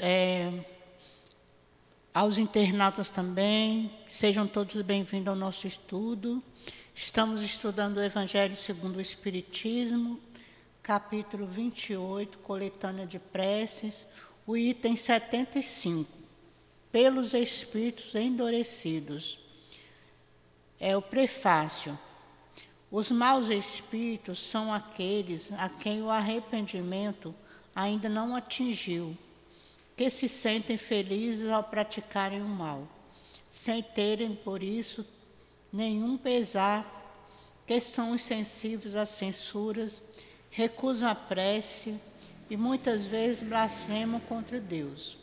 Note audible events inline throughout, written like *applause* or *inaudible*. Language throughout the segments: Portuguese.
É, aos internautas também, sejam todos bem-vindos ao nosso estudo. Estamos estudando o Evangelho segundo o Espiritismo, capítulo 28, coletânea de preces, o item 75, pelos espíritos endurecidos. É o prefácio. Os maus espíritos são aqueles a quem o arrependimento ainda não atingiu que se sentem felizes ao praticarem o mal, sem terem, por isso, nenhum pesar, que são insensíveis às censuras, recusam a prece e muitas vezes blasfemam contra Deus.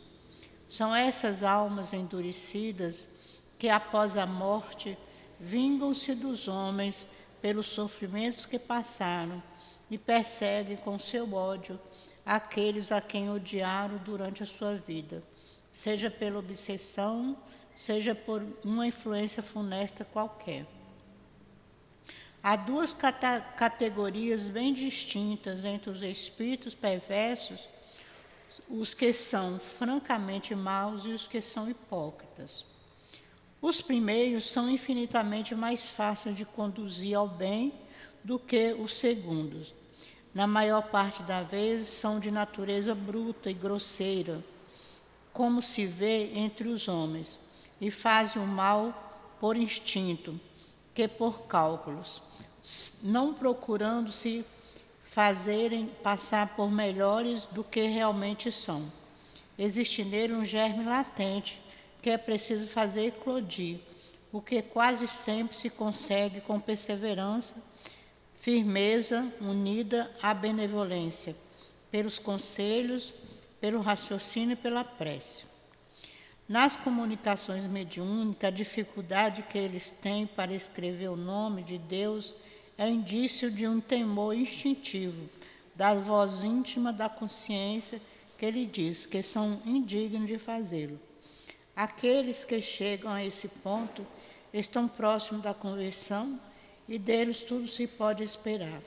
São essas almas endurecidas que, após a morte, vingam-se dos homens pelos sofrimentos que passaram e perseguem com seu ódio aqueles a quem odiaram durante a sua vida, seja pela obsessão, seja por uma influência funesta qualquer. Há duas categorias bem distintas entre os espíritos perversos, os que são francamente maus e os que são hipócritas. Os primeiros são infinitamente mais fáceis de conduzir ao bem do que os segundos, na maior parte das vezes, são de natureza bruta e grosseira, como se vê entre os homens, e fazem o mal por instinto, que por cálculos, não procurando se fazerem passar por melhores do que realmente são. Existe nele um germe latente que é preciso fazer eclodir, o que quase sempre se consegue com perseverança firmeza unida à benevolência, pelos conselhos, pelo raciocínio e pela prece. Nas comunicações mediúnicas, a dificuldade que eles têm para escrever o nome de Deus é indício de um temor instintivo, da voz íntima da consciência que ele diz que são indignos de fazê-lo. Aqueles que chegam a esse ponto estão próximos da conversão e deles tudo se pode esperar.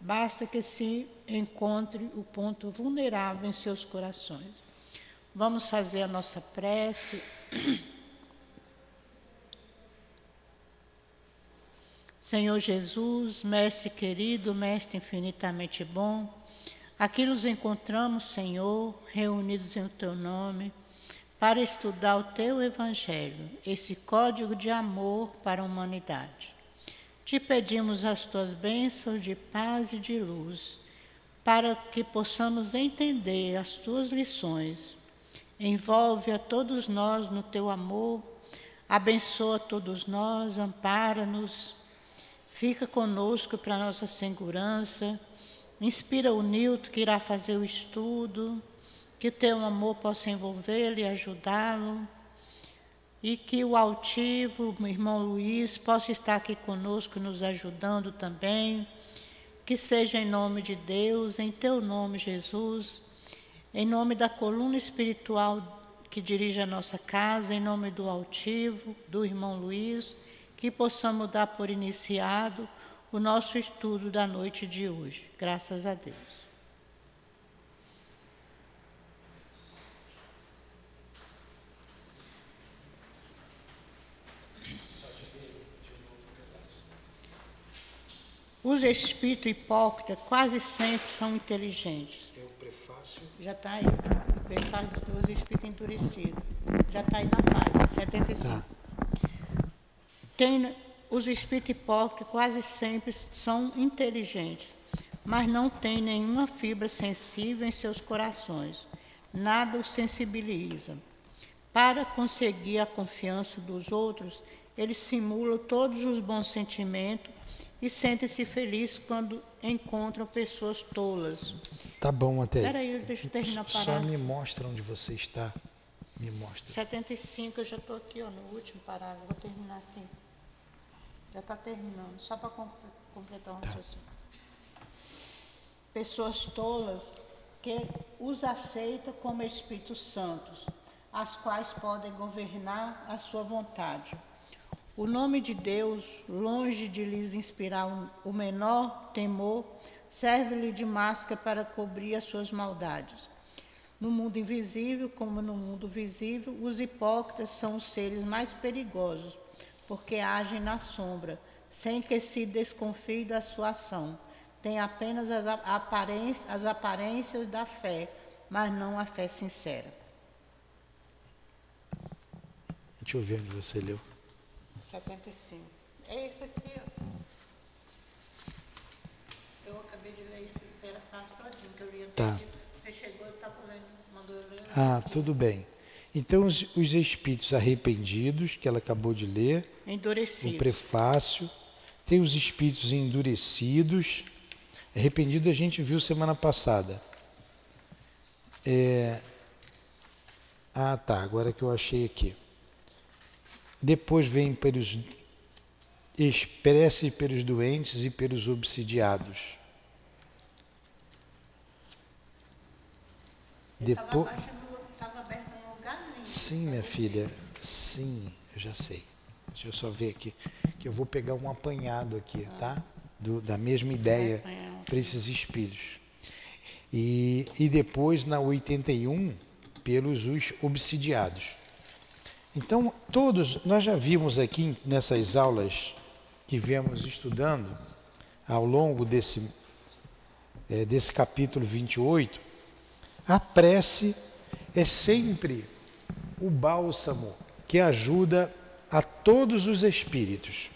Basta que se encontre o ponto vulnerável em seus corações. Vamos fazer a nossa prece. *clears throat* Senhor Jesus, Mestre querido, Mestre infinitamente bom, aqui nos encontramos, Senhor, reunidos em Teu nome, para estudar o Teu Evangelho, esse código de amor para a humanidade. Te pedimos as tuas bênçãos de paz e de luz, para que possamos entender as tuas lições. Envolve a todos nós no teu amor, abençoa todos nós, ampara-nos, fica conosco para nossa segurança, inspira o Nilton que irá fazer o estudo, que teu amor possa envolvê-lo e ajudá-lo e que o altivo, o irmão Luiz, possa estar aqui conosco, nos ajudando também. Que seja em nome de Deus, em teu nome, Jesus, em nome da coluna espiritual que dirige a nossa casa, em nome do altivo, do irmão Luiz, que possamos dar por iniciado o nosso estudo da noite de hoje. Graças a Deus. Os espíritos hipócritas quase sempre são inteligentes. É o prefácio. Já está aí. O prefácio dos espíritos endurecidos. Já está aí na página 75. Tá. Tem, os espíritos hipócritas quase sempre são inteligentes, mas não têm nenhuma fibra sensível em seus corações. Nada os sensibiliza. Para conseguir a confiança dos outros, eles simulam todos os bons sentimentos e sentem-se felizes quando encontram pessoas tolas. Tá bom até. Espera aí, deixa eu terminar a parágrafo. Só me mostra onde você está. Me mostra. 75, eu já estou aqui ó, no último parágrafo, vou terminar aqui. Já está terminando, só para completar um tá. raciocínio. Pessoas tolas que os aceitam como Espíritos Santos, as quais podem governar a sua vontade o nome de Deus, longe de lhes inspirar o menor temor, serve-lhe de máscara para cobrir as suas maldades. No mundo invisível, como no mundo visível, os hipócritas são os seres mais perigosos, porque agem na sombra, sem que se desconfie da sua ação. Tem apenas as aparências, as aparências da fé, mas não a fé sincera. Deixa eu ver onde você leu. 75. É isso aqui, ó. Eu acabei de ler isso, era fácil todinho, que eu ia Tá. Você chegou, eu estava lendo, mandou eu ler. Ah, tudo bem. Então, os, os espíritos arrependidos, que ela acabou de ler, no Endurecido. prefácio, tem os espíritos endurecidos. Arrependido a gente viu semana passada. É... Ah, tá, agora que eu achei aqui. Depois vem pelos expresse pelos doentes e pelos obsidiados. Depois. Sim, minha filha, sim, eu já sei. Deixa eu só ver aqui, que eu vou pegar um apanhado aqui, tá? Do- da mesma ideia para esses espíritos. E, e depois, na 81, pelos os obsidiados. Então, todos, nós já vimos aqui nessas aulas que viemos estudando, ao longo desse, eh, desse capítulo 28, a prece é sempre o bálsamo que ajuda a todos os espíritos,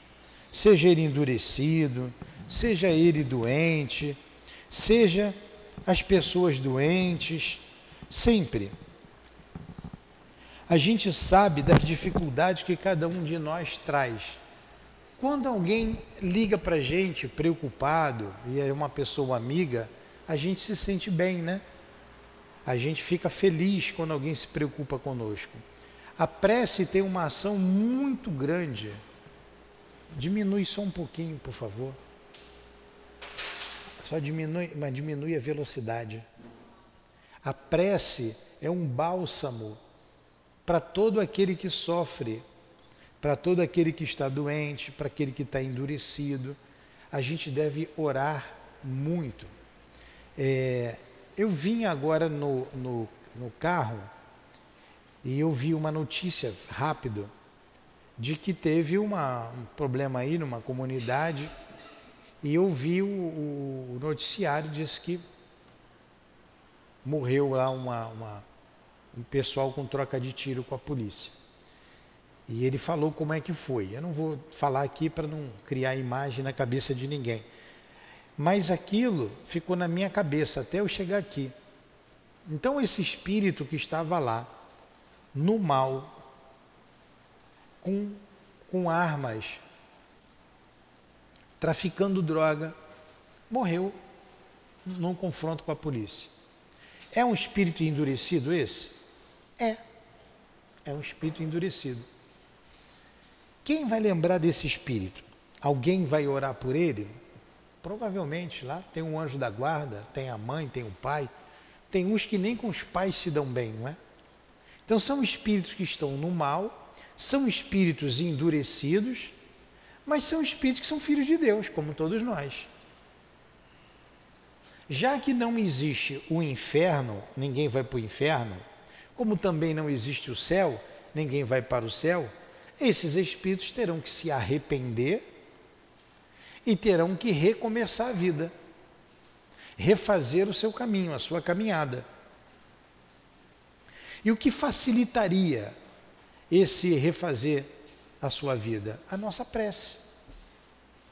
seja ele endurecido, seja ele doente, seja as pessoas doentes, sempre. A gente sabe das dificuldades que cada um de nós traz. Quando alguém liga para a gente preocupado e é uma pessoa amiga, a gente se sente bem, né? A gente fica feliz quando alguém se preocupa conosco. A prece tem uma ação muito grande. Diminui só um pouquinho, por favor. Só diminui, mas diminui a velocidade. A prece é um bálsamo para todo aquele que sofre, para todo aquele que está doente, para aquele que está endurecido. A gente deve orar muito. É, eu vim agora no, no, no carro e eu vi uma notícia rápido de que teve uma, um problema aí numa comunidade e eu vi o, o noticiário disse que morreu lá uma, uma, um pessoal com troca de tiro com a polícia. E ele falou como é que foi. Eu não vou falar aqui para não criar imagem na cabeça de ninguém. Mas aquilo ficou na minha cabeça até eu chegar aqui. Então esse espírito que estava lá, no mal, com, com armas, traficando droga, morreu num confronto com a polícia. É um espírito endurecido esse? É. É um espírito endurecido. Quem vai lembrar desse espírito? Alguém vai orar por ele? Provavelmente lá tem um anjo da guarda, tem a mãe, tem o pai. Tem uns que nem com os pais se dão bem, não é? Então são espíritos que estão no mal, são espíritos endurecidos, mas são espíritos que são filhos de Deus, como todos nós. Já que não existe o inferno, ninguém vai para o inferno, como também não existe o céu, ninguém vai para o céu, esses espíritos terão que se arrepender e terão que recomeçar a vida, refazer o seu caminho, a sua caminhada. E o que facilitaria esse refazer a sua vida? A nossa prece.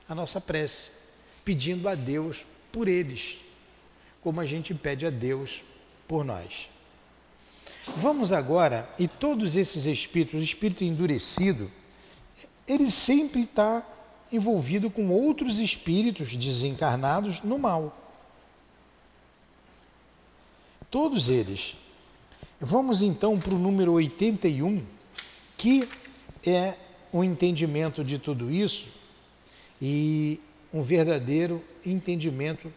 A nossa prece, pedindo a Deus por eles, como a gente pede a Deus por nós. Vamos agora, e todos esses espíritos, o espírito endurecido, ele sempre está envolvido com outros espíritos desencarnados no mal. Todos eles. Vamos então para o número 81, que é o entendimento de tudo isso e um verdadeiro entendimento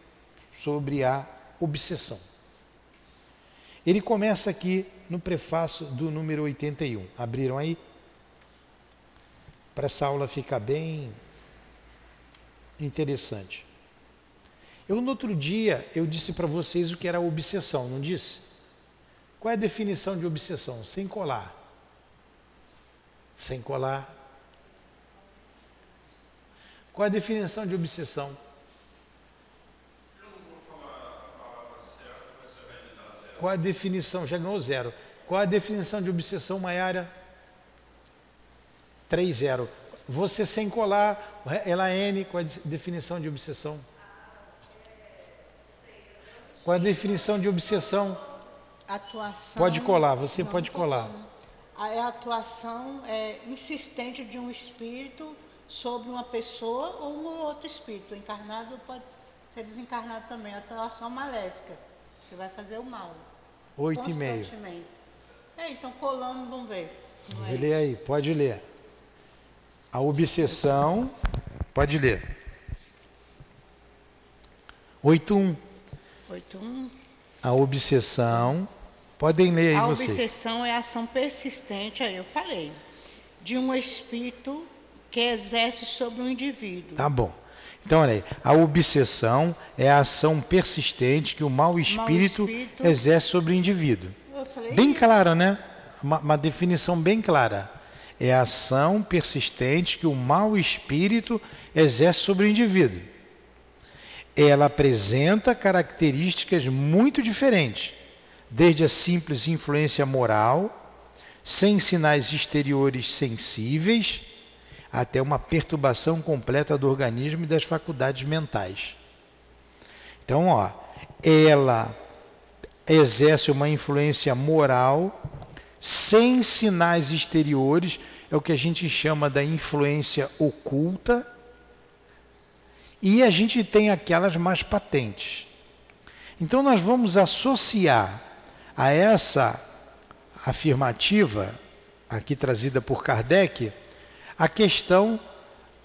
sobre a obsessão. Ele começa aqui no prefácio do número 81. Abriram aí? Para essa aula ficar bem interessante. Eu no outro dia eu disse para vocês o que era obsessão, não disse? Qual é a definição de obsessão? Sem colar. Sem colar. Qual é a definição de obsessão? Qual é a definição? Já ganhou zero. Qual é a definição de obsessão, Maiara? 3-0. Você sem colar, ela N, qual é a definição de obsessão? Qual é a definição de obsessão? Atuação. Pode colar, você não, pode colar. É a atuação é, insistente de um espírito sobre uma pessoa ou um outro espírito. encarnado pode ser desencarnado também. A atuação maléfica, que vai fazer o mal. Oito e meio. É, então colando, vamos ver. Não é ler aí, pode ler. A obsessão, pode ler. 8.1. 8.1. A obsessão, podem ler aí a vocês. A obsessão é a ação persistente, aí eu falei, de um espírito que exerce sobre um indivíduo. Tá bom. Então, olha aí, a obsessão é a ação persistente que o mau espírito, espírito exerce sobre o indivíduo. Bem claro, né? Uma, uma, definição bem clara. É a ação persistente que o mau espírito exerce sobre o indivíduo. Ela apresenta características muito diferentes, desde a simples influência moral, sem sinais exteriores sensíveis, até uma perturbação completa do organismo e das faculdades mentais. Então, ó, ela exerce uma influência moral sem sinais exteriores, é o que a gente chama da influência oculta, e a gente tem aquelas mais patentes. Então, nós vamos associar a essa afirmativa, aqui trazida por Kardec, a questão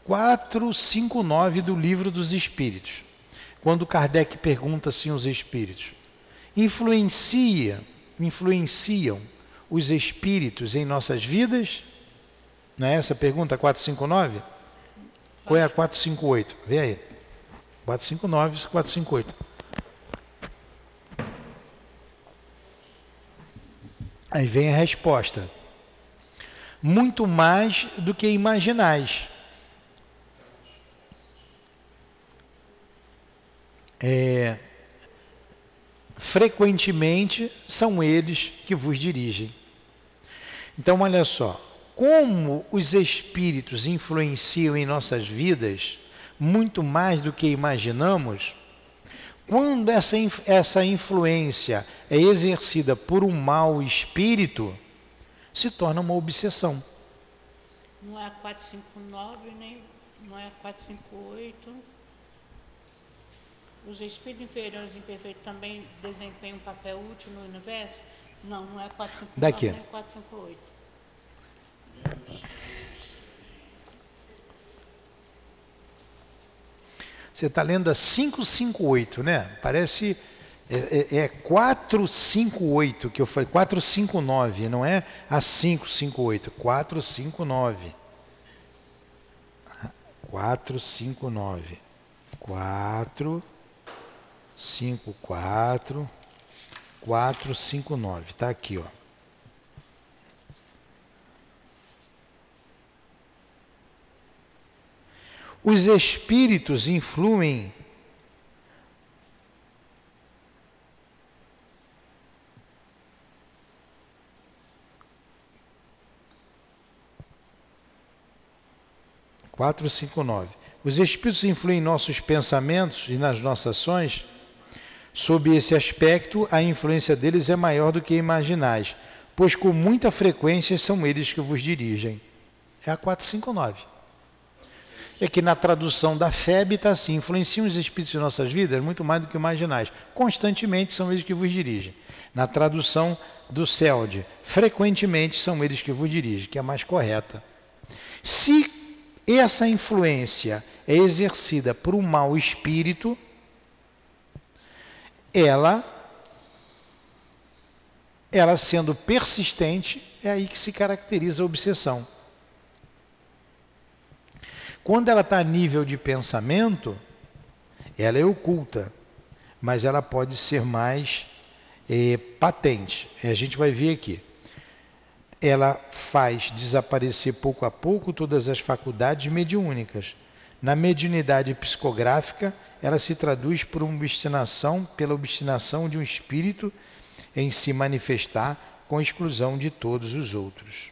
459 do Livro dos Espíritos. Quando Kardec pergunta assim aos espíritos: influencia, influenciam os espíritos em nossas vidas? Não é essa a pergunta 459? Qual é a 458? Vê aí. 459 458. Aí vem a resposta muito mais do que imaginais. É, frequentemente são eles que vos dirigem. Então, olha só, como os espíritos influenciam em nossas vidas muito mais do que imaginamos, quando essa, essa influência é exercida por um mau espírito, se torna uma obsessão. Não é a 459, nem não é a 458. Os espíritos inferiores imperfeitos também desempenham um papel útil no universo? Não, não é a 459, Daqui. nem a 458. Você está lendo a 558, né? Parece é, é, 458 é que eu falei, 459, não é a 558, 459. 459. 4 5 4 4 5 9. Tá aqui, ó. Os espíritos influem Quatro, cinco, nove. Os espíritos influem em nossos pensamentos e nas nossas ações. Sob esse aspecto, a influência deles é maior do que imaginais, pois com muita frequência são eles que vos dirigem. É a 459 é que na tradução da FEB está assim: influenciam os espíritos de nossas vidas muito mais do que imaginais. Constantemente são eles que vos dirigem. Na tradução do CELD, frequentemente são eles que vos dirigem, que é mais correta. Se essa influência é exercida por um mau espírito, ela, ela sendo persistente, é aí que se caracteriza a obsessão. Quando ela está a nível de pensamento, ela é oculta, mas ela pode ser mais é, patente. A gente vai ver aqui. Ela faz desaparecer pouco a pouco todas as faculdades mediúnicas. Na mediunidade psicográfica, ela se traduz por uma obstinação, pela obstinação de um espírito em se manifestar com exclusão de todos os outros.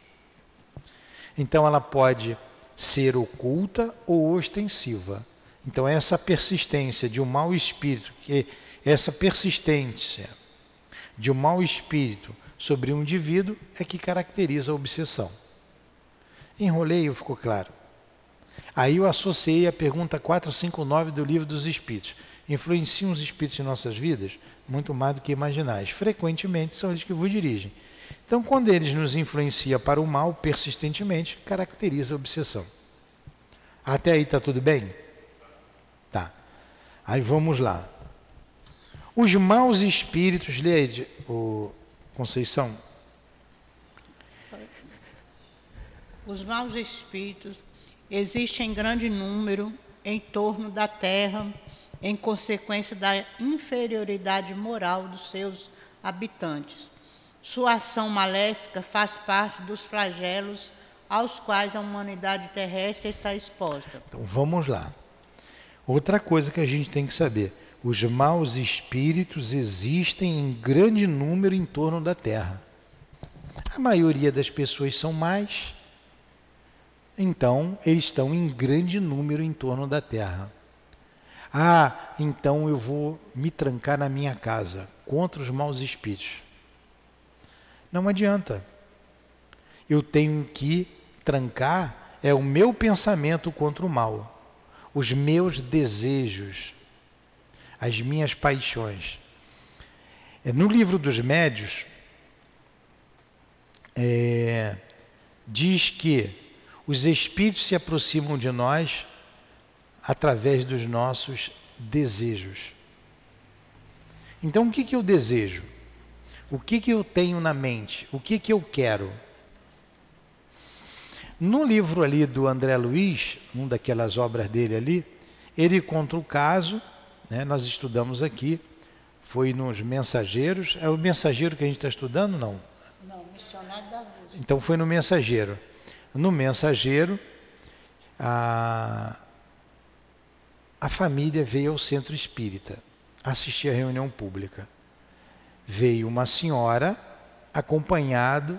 Então ela pode ser oculta ou ostensiva. Então essa persistência de um mau espírito, que essa persistência de um mau espírito sobre um indivíduo é que caracteriza a obsessão. Enrolei, ficou claro. Aí eu associei a pergunta 459 do livro dos Espíritos. Influenciam os espíritos em nossas vidas? Muito mais do que imaginais. Frequentemente são eles que vos dirigem. Então, quando eles nos influenciam para o mal persistentemente, caracteriza a obsessão. Até aí está tudo bem? Tá. Aí vamos lá. Os maus espíritos, leia o Conceição. Os maus espíritos existem em grande número em torno da terra, em consequência da inferioridade moral dos seus habitantes sua ação maléfica faz parte dos flagelos aos quais a humanidade terrestre está exposta. Então vamos lá. Outra coisa que a gente tem que saber: os maus espíritos existem em grande número em torno da Terra. A maioria das pessoas são mais, então eles estão em grande número em torno da Terra. Ah, então eu vou me trancar na minha casa contra os maus espíritos. Não adianta. Eu tenho que trancar é o meu pensamento contra o mal, os meus desejos, as minhas paixões. É, no livro dos médios, é, diz que os espíritos se aproximam de nós através dos nossos desejos. Então, o que, que eu desejo? O que, que eu tenho na mente? O que, que eu quero? No livro ali do André Luiz, um daquelas obras dele ali, ele conta o caso, né, nós estudamos aqui, foi nos Mensageiros. É o Mensageiro que a gente está estudando? Não. Não, Missionário da Luz. Então foi no Mensageiro. No Mensageiro, a, a família veio ao centro espírita assistir a reunião pública veio uma senhora acompanhado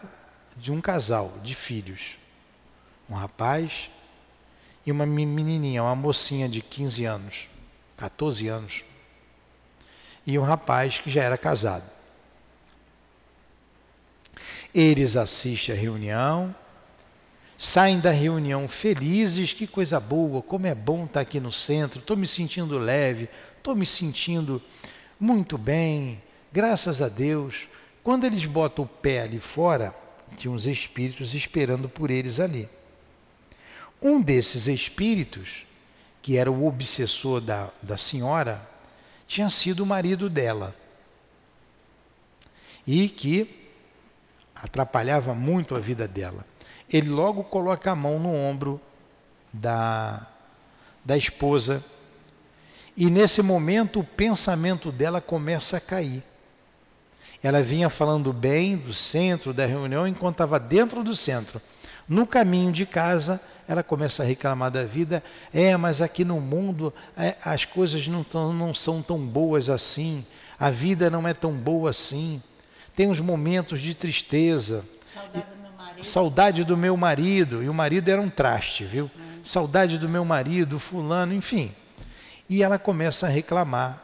de um casal de filhos, um rapaz e uma menininha, uma mocinha de 15 anos, 14 anos, e um rapaz que já era casado. Eles assistem a reunião, saem da reunião felizes, que coisa boa, como é bom estar aqui no centro, estou me sentindo leve, estou me sentindo muito bem, Graças a Deus, quando eles botam o pé ali fora, tinha uns espíritos esperando por eles ali. Um desses espíritos, que era o obsessor da, da senhora, tinha sido o marido dela. E que atrapalhava muito a vida dela. Ele logo coloca a mão no ombro da, da esposa. E nesse momento o pensamento dela começa a cair. Ela vinha falando bem do centro da reunião enquanto estava dentro do centro. No caminho de casa, ela começa a reclamar da vida. É, mas aqui no mundo é, as coisas não, tão, não são tão boas assim. A vida não é tão boa assim. Tem uns momentos de tristeza. Saudade do meu marido. Saudade do meu marido. E o marido era um traste, viu? Hum. Saudade do meu marido, fulano, enfim. E ela começa a reclamar.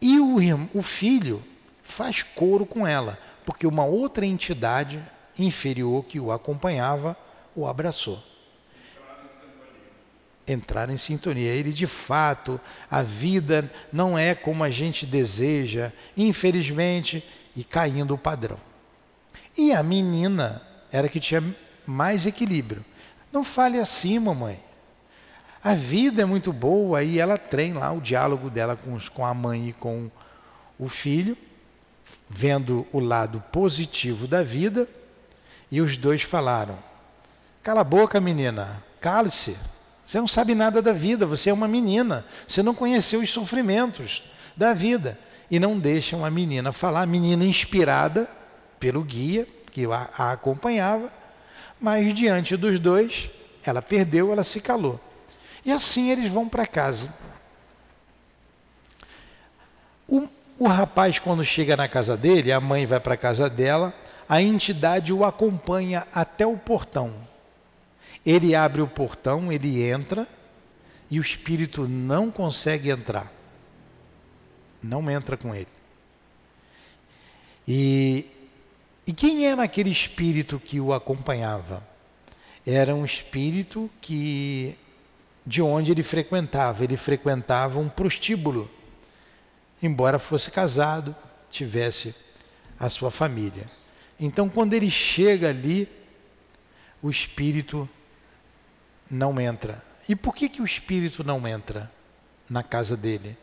E o, o filho faz coro com ela, porque uma outra entidade inferior que o acompanhava o abraçou. Entrar em sintonia. Ele, de fato, a vida não é como a gente deseja, infelizmente, e caindo o padrão. E a menina era que tinha mais equilíbrio. Não fale assim, mamãe. A vida é muito boa e ela treina lá o diálogo dela com, com a mãe e com o filho vendo o lado positivo da vida, e os dois falaram: Cala a boca, menina, cale-se. Você não sabe nada da vida, você é uma menina, você não conheceu os sofrimentos da vida. e não deixam a menina falar. A menina inspirada pelo guia que a, a acompanhava, mas diante dos dois, ela perdeu, ela se calou. E assim eles vão para casa. O, o rapaz, quando chega na casa dele, a mãe vai para a casa dela, a entidade o acompanha até o portão. Ele abre o portão, ele entra e o espírito não consegue entrar. Não entra com ele. E, e quem era aquele espírito que o acompanhava? Era um espírito que de onde ele frequentava. Ele frequentava um prostíbulo, embora fosse casado, tivesse a sua família. Então, quando ele chega ali, o espírito não entra. E por que, que o espírito não entra na casa dele?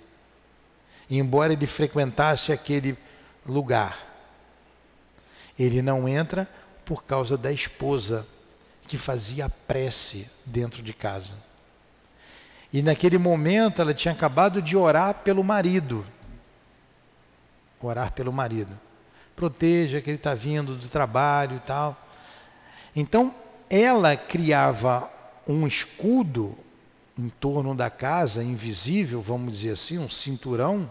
Embora ele frequentasse aquele lugar, ele não entra por causa da esposa que fazia prece dentro de casa. E naquele momento ela tinha acabado de orar pelo marido. Orar pelo marido. Proteja que ele está vindo do trabalho e tal. Então ela criava um escudo em torno da casa, invisível, vamos dizer assim, um cinturão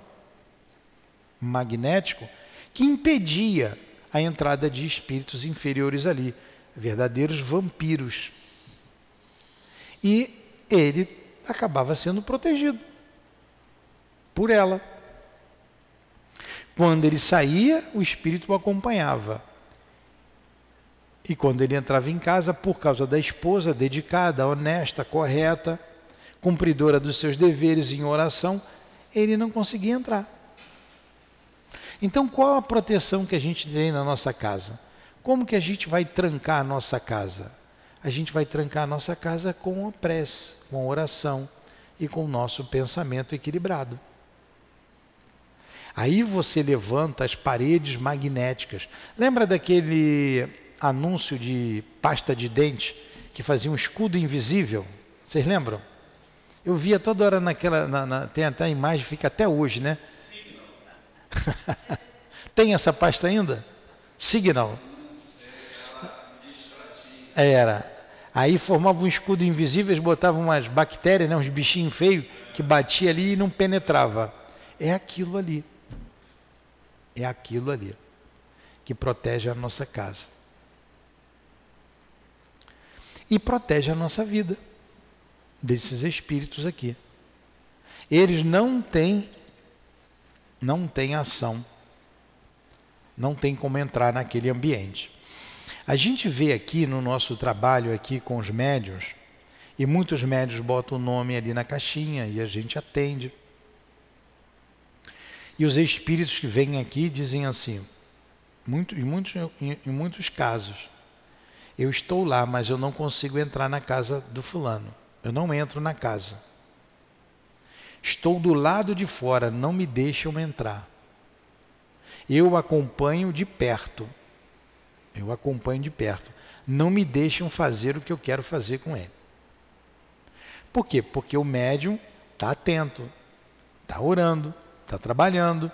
magnético, que impedia a entrada de espíritos inferiores ali, verdadeiros vampiros. E ele acabava sendo protegido por ela. Quando ele saía, o espírito o acompanhava. E quando ele entrava em casa, por causa da esposa dedicada, honesta, correta, cumpridora dos seus deveres em oração, ele não conseguia entrar. Então, qual a proteção que a gente tem na nossa casa? Como que a gente vai trancar a nossa casa? A gente vai trancar a nossa casa com a prece, com a oração e com o nosso pensamento equilibrado. Aí você levanta as paredes magnéticas. Lembra daquele anúncio de pasta de dente que fazia um escudo invisível? Vocês lembram? Eu via toda hora naquela. Na, na, tem até a imagem, fica até hoje, né? *laughs* Tem essa pasta ainda? Signal. Era. Aí formava um escudo invisível, eles botavam umas bactérias, né, uns bichinhos feios, que batia ali e não penetrava. É aquilo ali. É aquilo ali que protege a nossa casa. E protege a nossa vida desses espíritos aqui. Eles não têm não tem ação, não tem como entrar naquele ambiente. A gente vê aqui no nosso trabalho aqui com os médios, e muitos médios botam o nome ali na caixinha e a gente atende. E os espíritos que vêm aqui dizem assim, muito, em, muitos, em, em muitos casos, eu estou lá, mas eu não consigo entrar na casa do fulano. Eu não entro na casa. Estou do lado de fora, não me deixam entrar. Eu acompanho de perto. Eu acompanho de perto. Não me deixam fazer o que eu quero fazer com ele. Por quê? Porque o médium está atento, está orando, está trabalhando.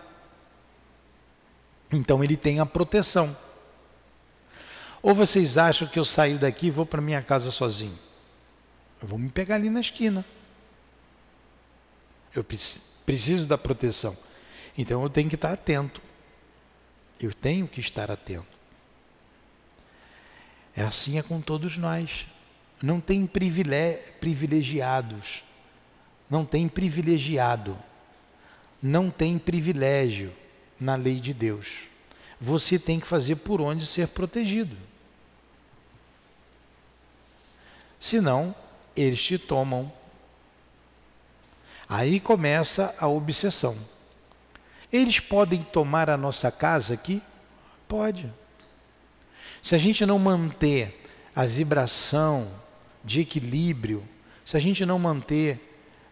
Então ele tem a proteção. Ou vocês acham que eu saio daqui e vou para minha casa sozinho? Eu vou me pegar ali na esquina. Eu preciso da proteção. Então eu tenho que estar atento. Eu tenho que estar atento. É assim é com todos nós. Não tem privilegiados. Não tem privilegiado. Não tem privilégio na lei de Deus. Você tem que fazer por onde ser protegido. Senão, eles te tomam Aí começa a obsessão. Eles podem tomar a nossa casa aqui? Pode. Se a gente não manter a vibração de equilíbrio, se a gente não manter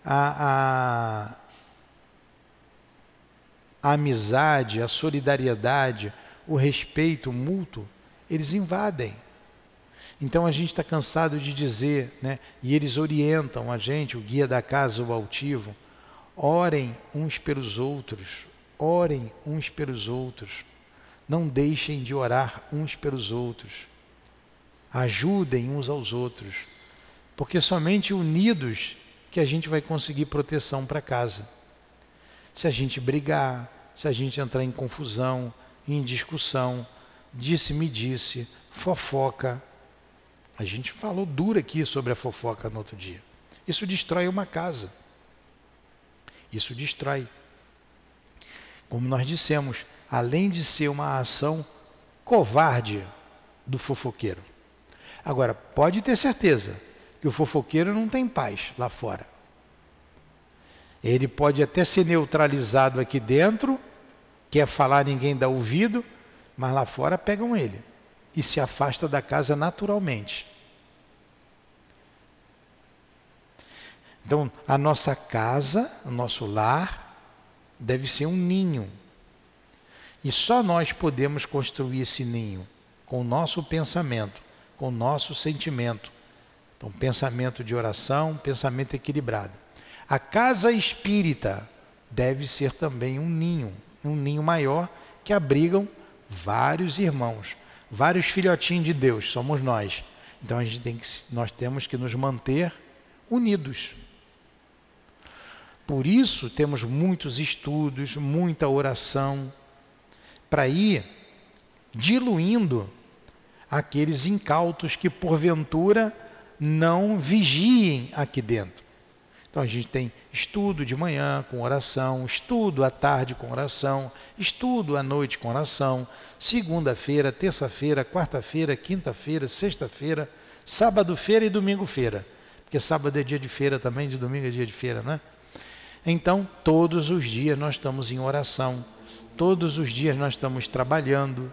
a, a, a amizade, a solidariedade, o respeito mútuo, eles invadem. Então a gente está cansado de dizer, né, e eles orientam a gente, o guia da casa, o altivo, orem uns pelos outros, orem uns pelos outros. Não deixem de orar uns pelos outros. Ajudem uns aos outros. Porque somente unidos que a gente vai conseguir proteção para casa. Se a gente brigar, se a gente entrar em confusão, em discussão, disse-me disse, fofoca. A gente falou duro aqui sobre a fofoca no outro dia. Isso destrói uma casa. Isso destrói. Como nós dissemos, além de ser uma ação covarde do fofoqueiro. Agora, pode ter certeza que o fofoqueiro não tem paz lá fora. Ele pode até ser neutralizado aqui dentro, quer falar, ninguém dá ouvido, mas lá fora pegam ele e se afasta da casa naturalmente. Então, a nossa casa, o nosso lar, deve ser um ninho. E só nós podemos construir esse ninho com o nosso pensamento, com o nosso sentimento. Então, pensamento de oração, pensamento equilibrado. A casa espírita deve ser também um ninho, um ninho maior que abrigam vários irmãos, vários filhotinhos de Deus, somos nós. Então a gente tem que, nós temos que nos manter unidos. Por isso temos muitos estudos, muita oração, para ir diluindo aqueles incautos que porventura não vigiem aqui dentro. Então a gente tem estudo de manhã com oração, estudo à tarde com oração, estudo à noite com oração, segunda-feira, terça-feira, quarta-feira, quinta-feira, sexta-feira, sábado-feira e domingo-feira. Porque sábado é dia de feira também, de domingo é dia de feira, né? Então, todos os dias nós estamos em oração, todos os dias nós estamos trabalhando,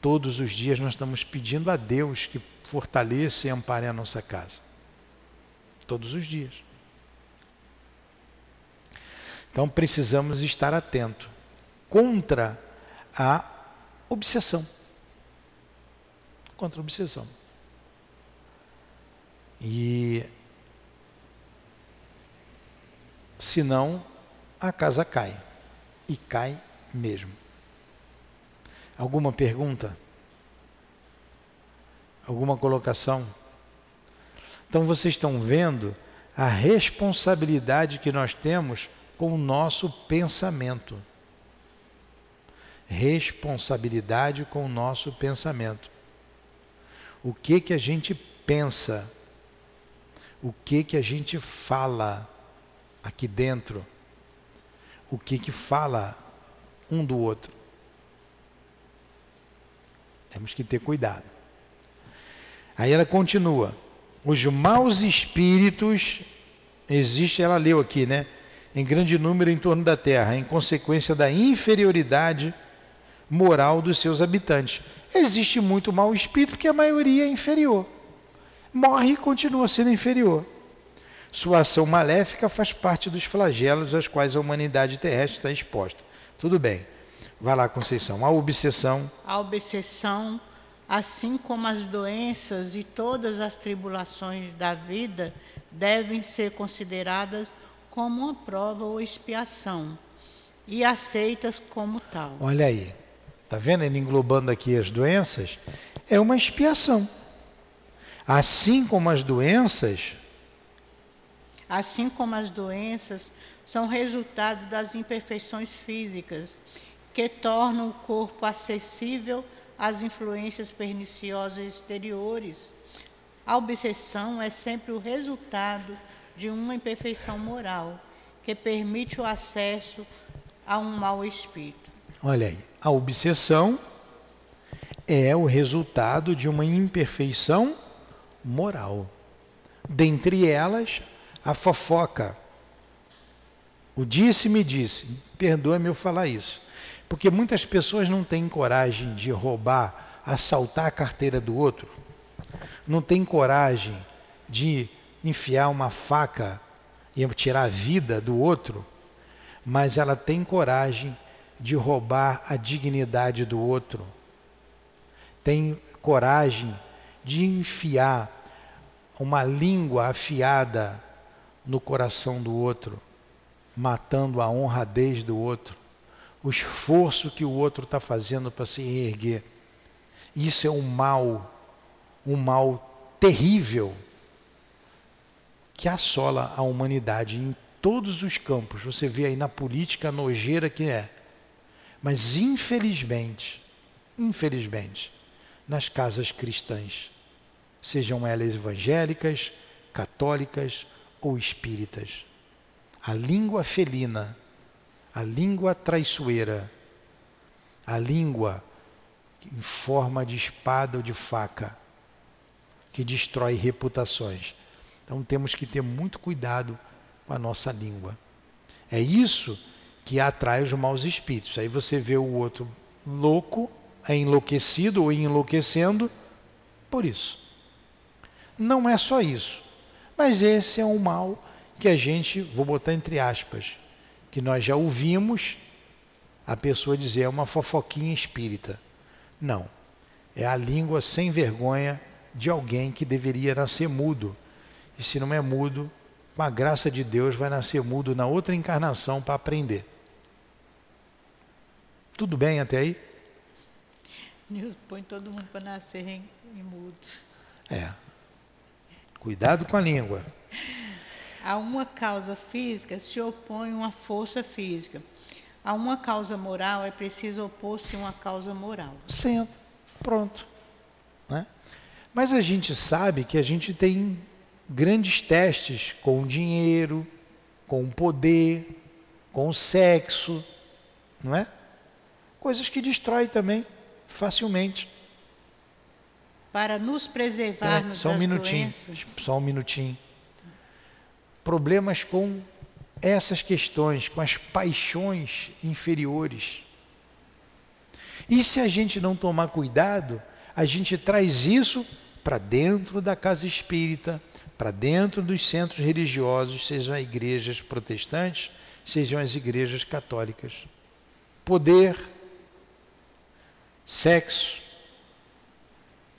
todos os dias nós estamos pedindo a Deus que fortaleça e ampare a nossa casa. Todos os dias. Então precisamos estar atento contra a obsessão. Contra a obsessão. E senão a casa cai. E cai mesmo. Alguma pergunta? Alguma colocação? Então vocês estão vendo a responsabilidade que nós temos com o nosso pensamento. Responsabilidade com o nosso pensamento. O que que a gente pensa? O que que a gente fala? aqui dentro o que que fala um do outro. Temos que ter cuidado. Aí ela continua: os maus espíritos existe, ela leu aqui, né? Em grande número em torno da terra, em consequência da inferioridade moral dos seus habitantes. Existe muito mau espírito porque a maioria é inferior. Morre e continua sendo inferior. Sua ação maléfica faz parte dos flagelos aos quais a humanidade terrestre está exposta. Tudo bem. Vai lá, Conceição. A obsessão. A obsessão, assim como as doenças e todas as tribulações da vida, devem ser consideradas como uma prova ou expiação e aceitas como tal. Olha aí. Está vendo ele englobando aqui as doenças? É uma expiação. Assim como as doenças assim como as doenças, são resultado das imperfeições físicas, que tornam o corpo acessível às influências perniciosas exteriores. A obsessão é sempre o resultado de uma imperfeição moral, que permite o acesso a um mau espírito. Olha aí, a obsessão é o resultado de uma imperfeição moral. Dentre elas, a fofoca. O disse-me disse, perdoa-me eu falar isso. Porque muitas pessoas não têm coragem de roubar, assaltar a carteira do outro, não têm coragem de enfiar uma faca e tirar a vida do outro, mas ela tem coragem de roubar a dignidade do outro, tem coragem de enfiar uma língua afiada no coração do outro, matando a honradez do outro, o esforço que o outro está fazendo para se erguer. Isso é um mal, um mal terrível que assola a humanidade em todos os campos. Você vê aí na política a nojeira que é. Mas infelizmente, infelizmente, nas casas cristãs, sejam elas evangélicas, católicas ou espíritas, a língua felina, a língua traiçoeira, a língua em forma de espada ou de faca, que destrói reputações. Então temos que ter muito cuidado com a nossa língua. É isso que atrai os maus espíritos. Aí você vê o outro louco, é enlouquecido ou enlouquecendo por isso. Não é só isso, mas esse é um mal que a gente, vou botar entre aspas, que nós já ouvimos a pessoa dizer é uma fofoquinha espírita. Não. É a língua sem vergonha de alguém que deveria nascer mudo. E se não é mudo, com a graça de Deus, vai nascer mudo na outra encarnação para aprender. Tudo bem até aí? Deus põe todo mundo para nascer em, em mudo. É. Cuidado com a língua. A uma causa física se opõe uma força física. A uma causa moral é preciso opor-se uma causa moral. Senta. Pronto. Né? Mas a gente sabe que a gente tem grandes testes com o dinheiro, com o poder, com o sexo, não é? Coisas que destrói também facilmente. Para nos preservarmos é, só um minutinho, doenças. Só um minutinho. Problemas com essas questões, com as paixões inferiores. E se a gente não tomar cuidado, a gente traz isso para dentro da casa espírita, para dentro dos centros religiosos, sejam igrejas protestantes, sejam as igrejas católicas. Poder, sexo,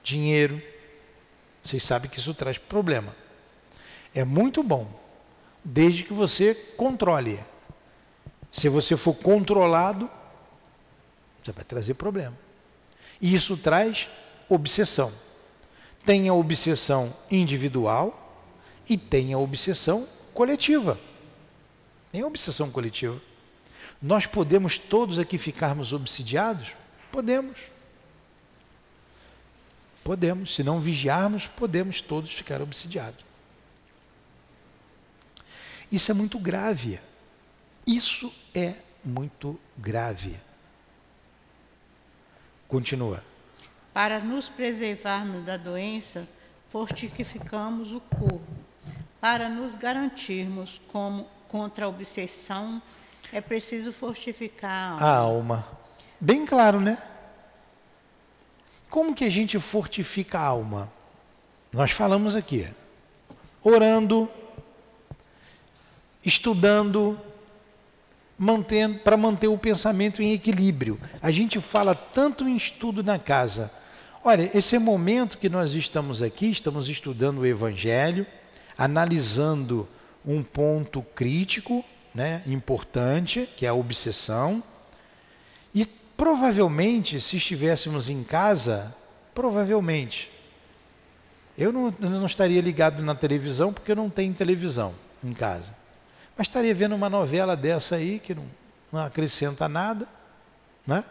dinheiro. Vocês sabem que isso traz problema. É muito bom, desde que você controle. Se você for controlado, você vai trazer problema. E isso traz obsessão. Tem a obsessão individual e tem a obsessão coletiva. Tem a obsessão coletiva. Nós podemos todos aqui ficarmos obsidiados? Podemos. Podemos. Se não vigiarmos, podemos todos ficar obsidiados. Isso é muito grave. Isso é muito grave. Continua. Para nos preservarmos da doença, fortificamos o corpo. Para nos garantirmos como, contra a obsessão, é preciso fortificar a alma. A alma. Bem claro, né? Como que a gente fortifica a alma? Nós falamos aqui, orando, estudando, mantendo para manter o pensamento em equilíbrio. A gente fala tanto em estudo na casa. Olha, esse momento que nós estamos aqui, estamos estudando o evangelho, analisando um ponto crítico, né, importante, que é a obsessão. E provavelmente, se estivéssemos em casa, provavelmente, eu não, eu não estaria ligado na televisão porque eu não tenho televisão em casa. Mas estaria vendo uma novela dessa aí que não, não acrescenta nada, né?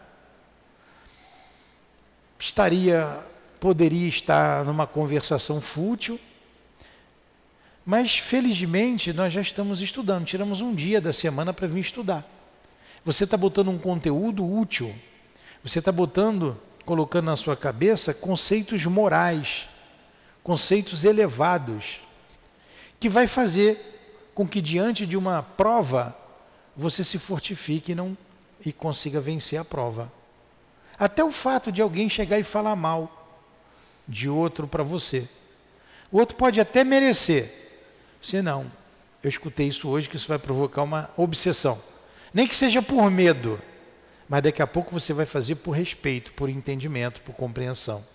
Estaria, poderia estar numa conversação fútil, mas felizmente nós já estamos estudando, tiramos um dia da semana para vir estudar. Você está botando um conteúdo útil, você está botando, colocando na sua cabeça conceitos morais, conceitos elevados, que vai fazer com que diante de uma prova você se fortifique e, não, e consiga vencer a prova. Até o fato de alguém chegar e falar mal de outro para você. O outro pode até merecer. Se não, eu escutei isso hoje que isso vai provocar uma obsessão. Nem que seja por medo, mas daqui a pouco você vai fazer por respeito, por entendimento, por compreensão.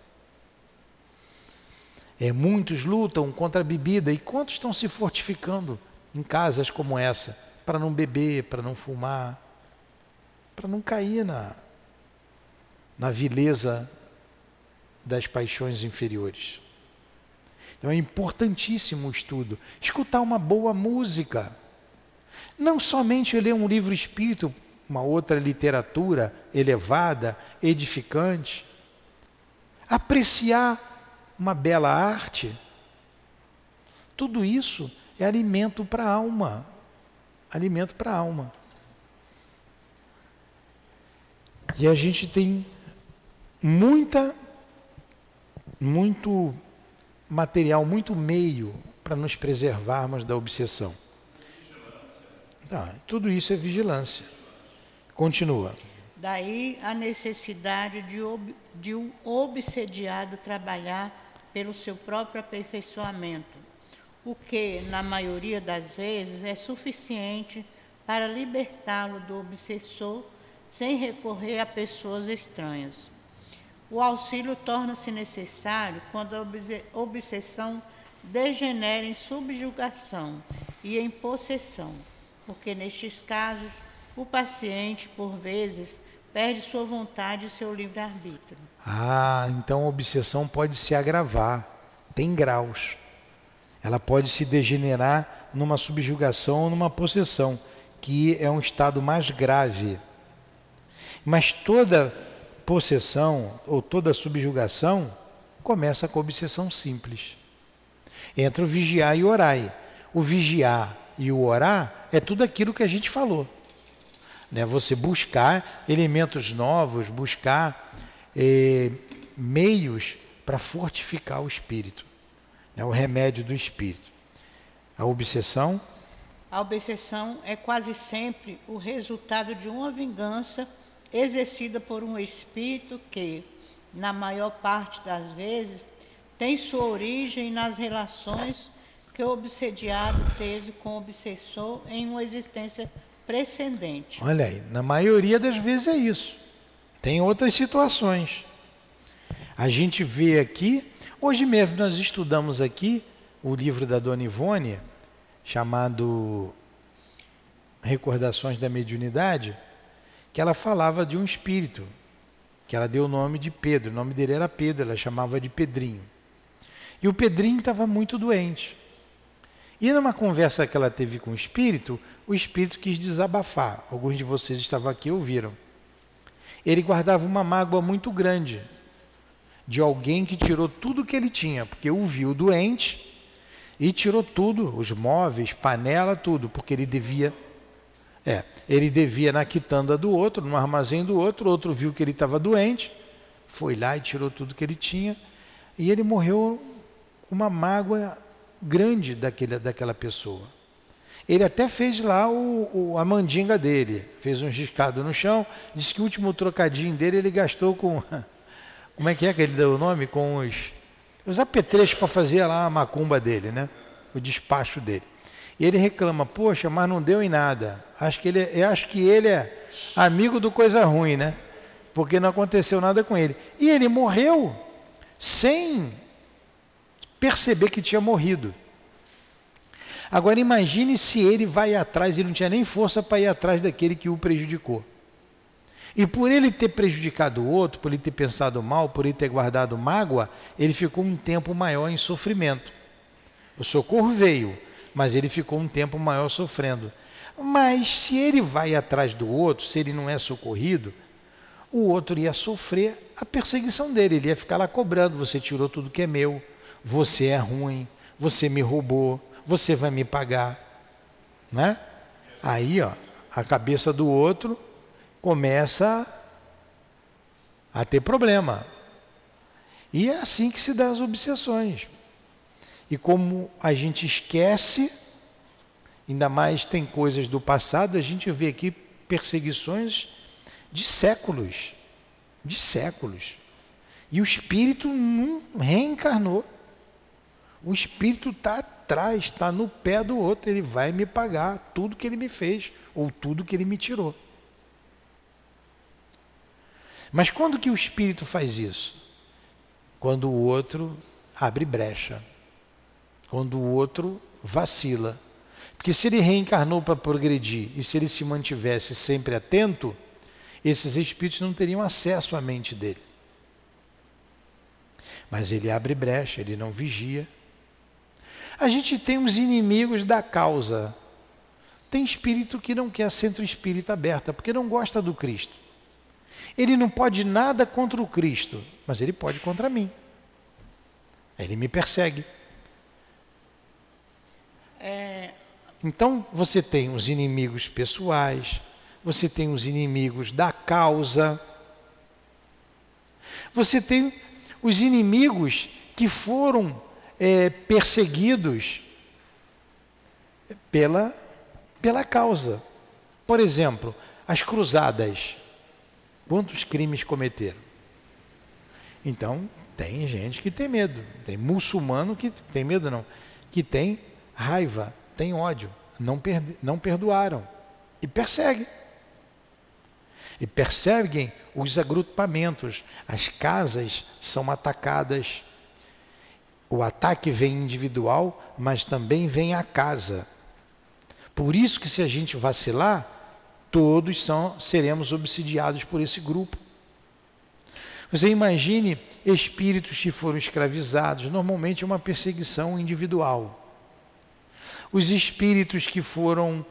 É, muitos lutam contra a bebida e quantos estão se fortificando em casas como essa, para não beber, para não fumar. para não cair na, na vileza das paixões inferiores. Então é importantíssimo o estudo. Escutar uma boa música. Não somente ler um livro espírito, uma outra literatura elevada, edificante. Apreciar uma bela arte. Tudo isso é alimento para a alma. Alimento para a alma. E a gente tem muita, muito material, muito meio para nos preservarmos da obsessão. Tá, tudo isso é vigilância. Continua. Daí a necessidade de, ob, de um obsediado trabalhar pelo seu próprio aperfeiçoamento, o que, na maioria das vezes, é suficiente para libertá-lo do obsessor sem recorrer a pessoas estranhas. O auxílio torna-se necessário quando a obsessão degenera em subjugação e em possessão, porque nestes casos o paciente, por vezes, perde sua vontade e seu livre-arbítrio. Ah, então a obsessão pode se agravar, tem graus. Ela pode se degenerar numa subjugação ou numa possessão, que é um estado mais grave. Mas toda possessão ou toda subjugação começa com a obsessão simples. Entra o vigiar e orar. O vigiar e o orar é tudo aquilo que a gente falou. Né? Você buscar elementos novos, buscar eh, meios para fortificar o espírito. Né? O remédio do espírito. A obsessão. A obsessão é quase sempre o resultado de uma vingança exercida por um espírito que, na maior parte das vezes, tem sua origem nas relações que o obsediado teve com o obsessor em uma existência precedente. Olha aí, na maioria das vezes é isso. Tem outras situações. A gente vê aqui, hoje mesmo nós estudamos aqui o livro da Dona Ivone, chamado Recordações da Mediunidade, que ela falava de um espírito, que ela deu o nome de Pedro. O nome dele era Pedro, ela chamava de Pedrinho. E o Pedrinho estava muito doente. E numa conversa que ela teve com o espírito, o espírito quis desabafar. Alguns de vocês estavam aqui e ouviram. Ele guardava uma mágoa muito grande de alguém que tirou tudo que ele tinha, porque o viu doente e tirou tudo, os móveis, panela, tudo, porque ele devia é, ele devia na quitanda do outro, no armazém do outro, o outro viu que ele estava doente, foi lá e tirou tudo que ele tinha, e ele morreu com uma mágoa grande daquele, daquela pessoa. Ele até fez lá o, o, a mandinga dele, fez um riscado no chão, disse que o último trocadinho dele ele gastou com. *laughs* Como é que é que ele deu o nome? Com os, os apetrechos para fazer lá a macumba dele, né? O despacho dele. E ele reclama, poxa, mas não deu em nada. Acho que ele, é, eu acho que ele é amigo do coisa ruim, né? Porque não aconteceu nada com ele. E ele morreu sem perceber que tinha morrido. Agora imagine se ele vai atrás, ele não tinha nem força para ir atrás daquele que o prejudicou. E por ele ter prejudicado o outro, por ele ter pensado mal, por ele ter guardado mágoa, ele ficou um tempo maior em sofrimento. O socorro veio, mas ele ficou um tempo maior sofrendo. Mas se ele vai atrás do outro, se ele não é socorrido, o outro ia sofrer a perseguição dele, ele ia ficar lá cobrando: você tirou tudo que é meu, você é ruim, você me roubou, você vai me pagar. Né? Aí, ó, a cabeça do outro começa a ter problema. E é assim que se dá as obsessões. E como a gente esquece, ainda mais tem coisas do passado, a gente vê aqui perseguições de séculos, de séculos. E o espírito não reencarnou. O espírito está atrás, está no pé do outro, ele vai me pagar tudo que ele me fez ou tudo que ele me tirou. Mas quando que o espírito faz isso? Quando o outro abre brecha quando o outro vacila. Porque se ele reencarnou para progredir e se ele se mantivesse sempre atento, esses espíritos não teriam acesso à mente dele. Mas ele abre brecha, ele não vigia. A gente tem os inimigos da causa. Tem espírito que não quer centro espírita aberta, porque não gosta do Cristo. Ele não pode nada contra o Cristo, mas ele pode contra mim. Ele me persegue. É... Então você tem os inimigos pessoais, você tem os inimigos da causa, você tem os inimigos que foram é, perseguidos pela, pela causa. Por exemplo, as cruzadas. Quantos crimes cometeram? Então, tem gente que tem medo. Tem muçulmano que tem medo, não. Que tem raiva, tem ódio. Não, perde, não perdoaram. E persegue. E perseguem os agrupamentos. As casas são atacadas. O ataque vem individual, mas também vem a casa. Por isso que se a gente vacilar, todos são, seremos obsidiados por esse grupo. Você imagine espíritos que foram escravizados, normalmente é uma perseguição individual. Os espíritos que foram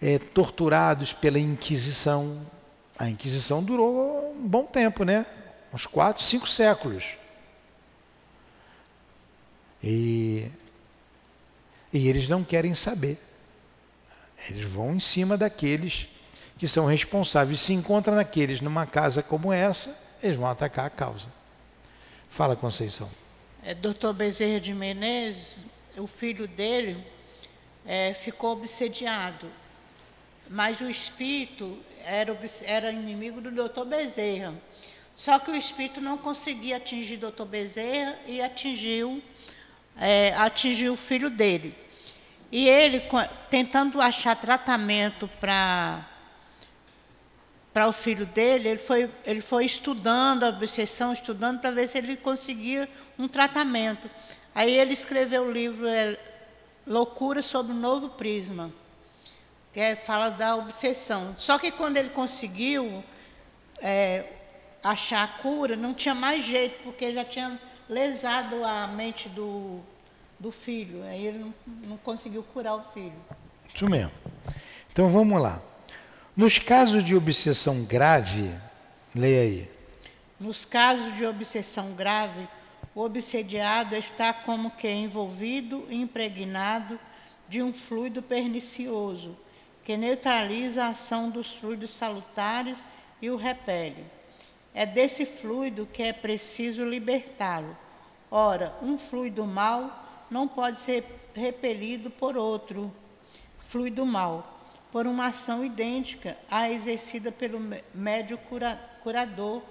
é, torturados pela Inquisição, a Inquisição durou um bom tempo, né? Uns quatro, cinco séculos. E, e eles não querem saber. Eles vão em cima daqueles que são responsáveis. Se encontram naqueles numa casa como essa, eles vão atacar a causa. Fala, Conceição. É, Doutor Bezerra de Menezes, o filho dele é, ficou obsediado, mas o espírito era, era inimigo do doutor Bezerra. Só que o espírito não conseguia atingir doutor Bezerra e atingiu, é, atingiu o filho dele. E ele, tentando achar tratamento para para o filho dele, ele foi, ele foi estudando a obsessão, estudando para ver se ele conseguia um tratamento. Aí ele escreveu o livro é, Loucura sobre o Novo Prisma, que é, fala da obsessão. Só que quando ele conseguiu é, achar a cura, não tinha mais jeito, porque já tinha lesado a mente do, do filho. Aí ele não, não conseguiu curar o filho. Isso mesmo. Então vamos lá. Nos casos de obsessão grave, leia aí. Nos casos de obsessão grave, o obsediado está como que envolvido e impregnado de um fluido pernicioso, que neutraliza a ação dos fluidos salutares e o repele. É desse fluido que é preciso libertá-lo. Ora, um fluido mau não pode ser repelido por outro fluido mau por uma ação idêntica à exercida pelo médio cura, curador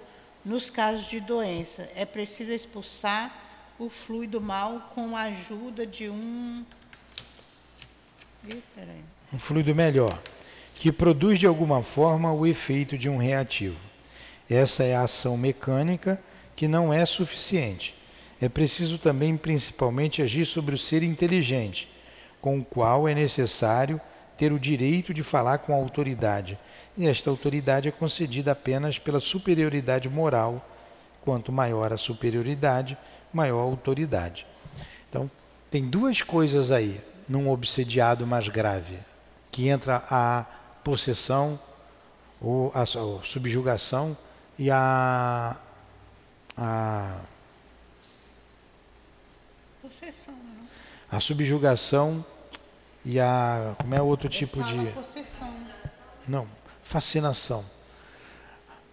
nos casos de doença. É preciso expulsar o fluido mal com a ajuda de um. Um fluido melhor, que produz de alguma forma o efeito de um reativo. Essa é a ação mecânica que não é suficiente. É preciso também, principalmente, agir sobre o ser inteligente, com o qual é necessário ter o direito de falar com a autoridade. E esta autoridade é concedida apenas pela superioridade moral. Quanto maior a superioridade, maior a autoridade. Então, tem duas coisas aí num obsediado mais grave, que entra a possessão, ou a, a subjugação e a, a possessão, né? a subjugação e a. Como é outro tipo de. Possessão. Não, fascinação.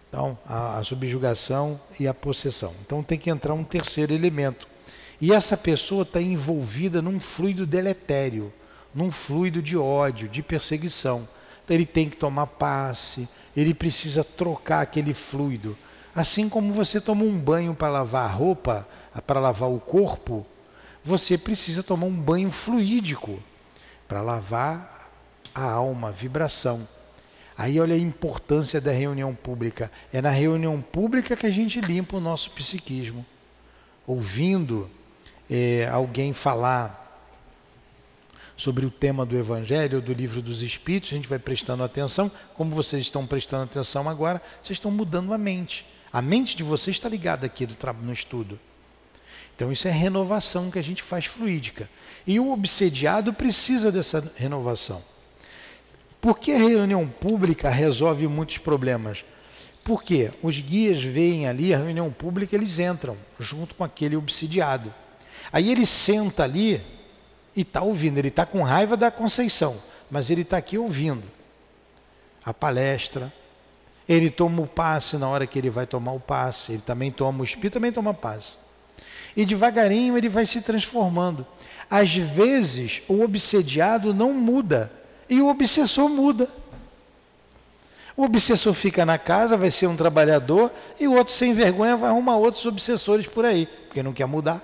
Então, a, a subjugação e a possessão. Então tem que entrar um terceiro elemento. E essa pessoa está envolvida num fluido deletério, num fluido de ódio, de perseguição. Então ele tem que tomar passe, ele precisa trocar aquele fluido. Assim como você toma um banho para lavar a roupa, para lavar o corpo, você precisa tomar um banho fluídico para lavar a alma, a vibração. Aí olha a importância da reunião pública. É na reunião pública que a gente limpa o nosso psiquismo. Ouvindo é, alguém falar sobre o tema do Evangelho, do livro dos Espíritos, a gente vai prestando atenção. Como vocês estão prestando atenção agora, vocês estão mudando a mente. A mente de vocês está ligada aqui no estudo. Então isso é renovação que a gente faz fluídica. E o obsediado precisa dessa renovação. Por que a reunião pública resolve muitos problemas? Porque os guias veem ali a reunião pública, eles entram junto com aquele obsidiado. Aí ele senta ali e está ouvindo, ele está com raiva da Conceição, mas ele está aqui ouvindo a palestra. Ele toma o passe na hora que ele vai tomar o passe, ele também toma, o espírito também toma passe. E devagarinho ele vai se transformando. Às vezes o obsediado não muda e o obsessor muda. O obsessor fica na casa, vai ser um trabalhador, e o outro sem vergonha vai arrumar outros obsessores por aí, porque não quer mudar.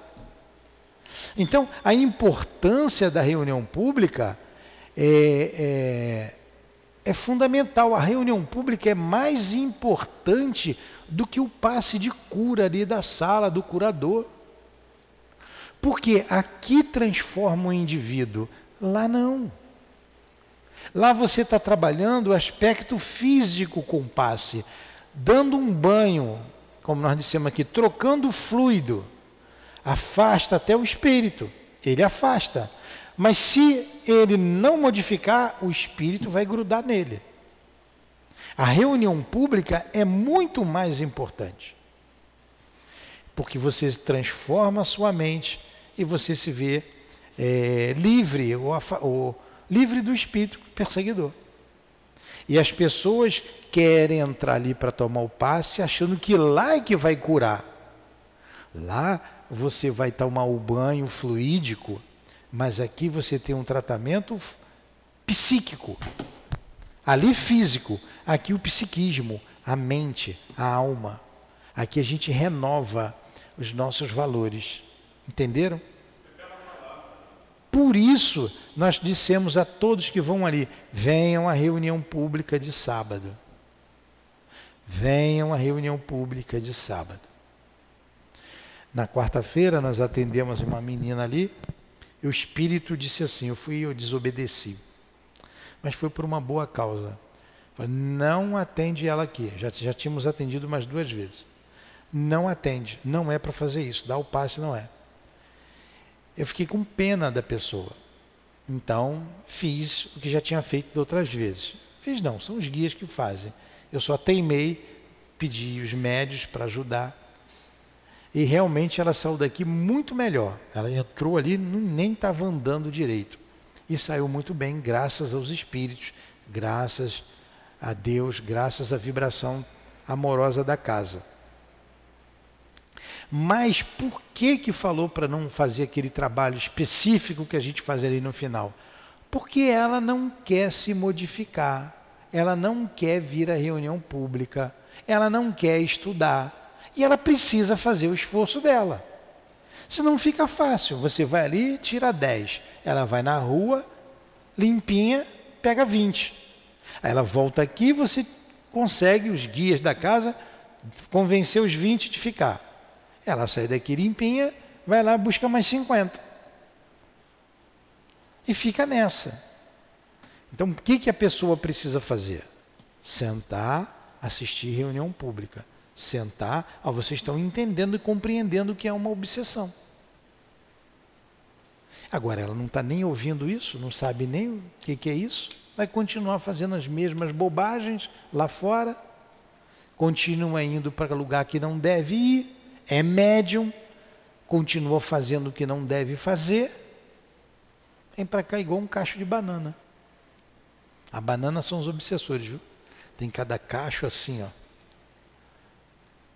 Então, a importância da reunião pública é, é, é fundamental. A reunião pública é mais importante do que o passe de cura ali da sala do curador. Porque aqui transforma o indivíduo, lá não. Lá você está trabalhando o aspecto físico com passe, dando um banho, como nós dissemos aqui, trocando fluido afasta até o espírito, ele afasta. Mas se ele não modificar, o espírito vai grudar nele. A reunião pública é muito mais importante. Porque você transforma a sua mente e você se vê é, livre, ou, ou, livre do espírito perseguidor. E as pessoas querem entrar ali para tomar o passe achando que lá é que vai curar. Lá você vai tomar o banho fluídico, mas aqui você tem um tratamento psíquico. Ali físico, aqui o psiquismo, a mente, a alma. Aqui a gente renova os nossos valores. Entenderam? Por isso, nós dissemos a todos que vão ali: venham à reunião pública de sábado. Venham à reunião pública de sábado. Na quarta-feira nós atendemos uma menina ali, e o espírito disse assim: Eu fui eu desobedeci. Mas foi por uma boa causa. Não atende ela aqui. Já, já tínhamos atendido umas duas vezes. Não atende. Não é para fazer isso. Dá o passe, não é. Eu fiquei com pena da pessoa. Então, fiz o que já tinha feito de outras vezes. Fiz não, são os guias que fazem. Eu só teimei, pedi os médios para ajudar e realmente ela saiu daqui muito melhor. Ela entrou ali, nem estava andando direito. E saiu muito bem, graças aos espíritos, graças a Deus, graças à vibração amorosa da casa. Mas por que que falou para não fazer aquele trabalho específico que a gente faz ali no final? Porque ela não quer se modificar, ela não quer vir à reunião pública, ela não quer estudar, e ela precisa fazer o esforço dela. Senão fica fácil. Você vai ali, tira 10. Ela vai na rua, limpinha, pega 20. Aí ela volta aqui, você consegue, os guias da casa, convencer os 20 de ficar. Ela sai daqui limpinha, vai lá, busca mais 50. E fica nessa. Então, o que, que a pessoa precisa fazer? Sentar, assistir reunião pública sentar, vocês estão entendendo e compreendendo que é uma obsessão. Agora, ela não está nem ouvindo isso, não sabe nem o que, que é isso, vai continuar fazendo as mesmas bobagens lá fora, continua indo para lugar que não deve ir, é médium, continua fazendo o que não deve fazer, vem para cá igual um cacho de banana. A banana são os obsessores, viu? Tem cada cacho assim, ó.